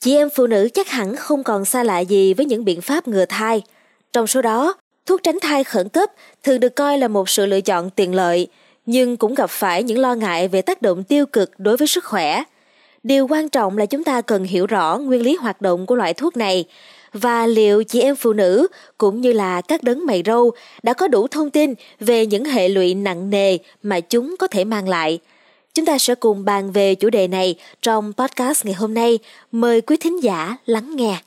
Chị em phụ nữ chắc hẳn không còn xa lạ gì với những biện pháp ngừa thai. Trong số đó, thuốc tránh thai khẩn cấp thường được coi là một sự lựa chọn tiện lợi, nhưng cũng gặp phải những lo ngại về tác động tiêu cực đối với sức khỏe. Điều quan trọng là chúng ta cần hiểu rõ nguyên lý hoạt động của loại thuốc này và liệu chị em phụ nữ cũng như là các đấng mày râu đã có đủ thông tin về những hệ lụy nặng nề mà chúng có thể mang lại. Chúng ta sẽ cùng bàn về chủ đề này trong podcast ngày hôm nay. Mời quý thính giả lắng nghe.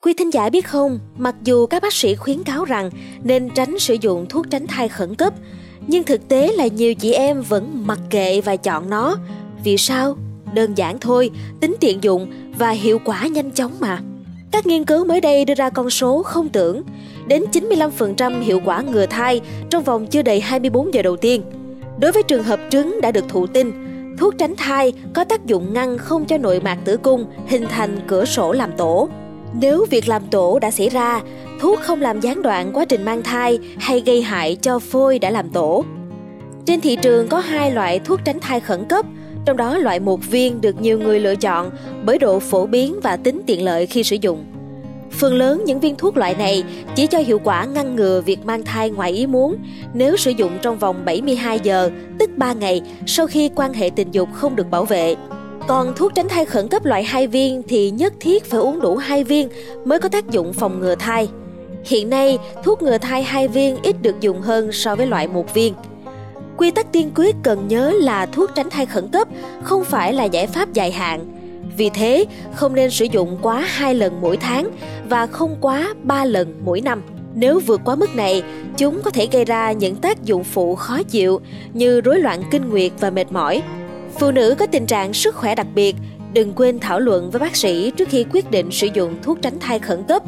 Quý thính giả biết không, mặc dù các bác sĩ khuyến cáo rằng nên tránh sử dụng thuốc tránh thai khẩn cấp, nhưng thực tế là nhiều chị em vẫn mặc kệ và chọn nó. Vì sao? Đơn giản thôi, tính tiện dụng và hiệu quả nhanh chóng mà. Các nghiên cứu mới đây đưa ra con số không tưởng, đến 95% hiệu quả ngừa thai trong vòng chưa đầy 24 giờ đầu tiên. Đối với trường hợp trứng đã được thụ tinh, thuốc tránh thai có tác dụng ngăn không cho nội mạc tử cung hình thành cửa sổ làm tổ. Nếu việc làm tổ đã xảy ra, thuốc không làm gián đoạn quá trình mang thai hay gây hại cho phôi đã làm tổ. Trên thị trường có hai loại thuốc tránh thai khẩn cấp, trong đó loại một viên được nhiều người lựa chọn bởi độ phổ biến và tính tiện lợi khi sử dụng. Phần lớn những viên thuốc loại này chỉ cho hiệu quả ngăn ngừa việc mang thai ngoài ý muốn nếu sử dụng trong vòng 72 giờ, tức 3 ngày sau khi quan hệ tình dục không được bảo vệ. Còn thuốc tránh thai khẩn cấp loại 2 viên thì nhất thiết phải uống đủ 2 viên mới có tác dụng phòng ngừa thai. Hiện nay, thuốc ngừa thai 2 viên ít được dùng hơn so với loại một viên. Quy tắc tiên quyết cần nhớ là thuốc tránh thai khẩn cấp không phải là giải pháp dài hạn. Vì thế, không nên sử dụng quá 2 lần mỗi tháng và không quá 3 lần mỗi năm. Nếu vượt quá mức này, chúng có thể gây ra những tác dụng phụ khó chịu như rối loạn kinh nguyệt và mệt mỏi. Phụ nữ có tình trạng sức khỏe đặc biệt, đừng quên thảo luận với bác sĩ trước khi quyết định sử dụng thuốc tránh thai khẩn cấp.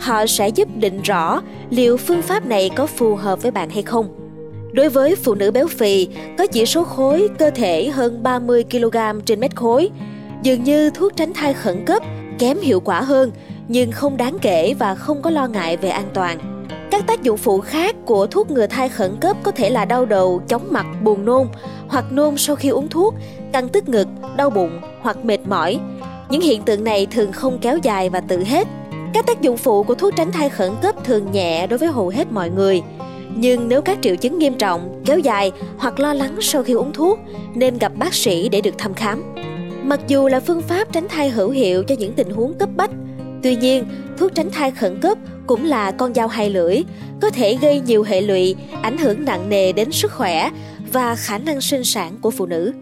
Họ sẽ giúp định rõ liệu phương pháp này có phù hợp với bạn hay không. Đối với phụ nữ béo phì, có chỉ số khối cơ thể hơn 30 kg trên mét khối, dường như thuốc tránh thai khẩn cấp kém hiệu quả hơn nhưng không đáng kể và không có lo ngại về an toàn. Các tác dụng phụ khác của thuốc ngừa thai khẩn cấp có thể là đau đầu, chóng mặt, buồn nôn hoặc nôn sau khi uống thuốc, căng tức ngực, đau bụng hoặc mệt mỏi. Những hiện tượng này thường không kéo dài và tự hết. Các tác dụng phụ của thuốc tránh thai khẩn cấp thường nhẹ đối với hầu hết mọi người. Nhưng nếu các triệu chứng nghiêm trọng, kéo dài hoặc lo lắng sau khi uống thuốc, nên gặp bác sĩ để được thăm khám. Mặc dù là phương pháp tránh thai hữu hiệu cho những tình huống cấp bách, tuy nhiên thuốc tránh thai khẩn cấp cũng là con dao hai lưỡi, có thể gây nhiều hệ lụy, ảnh hưởng nặng nề đến sức khỏe và khả năng sinh sản của phụ nữ.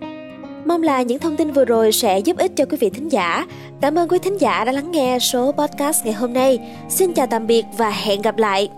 Mong là những thông tin vừa rồi sẽ giúp ích cho quý vị thính giả. Cảm ơn quý thính giả đã lắng nghe số podcast ngày hôm nay. Xin chào tạm biệt và hẹn gặp lại.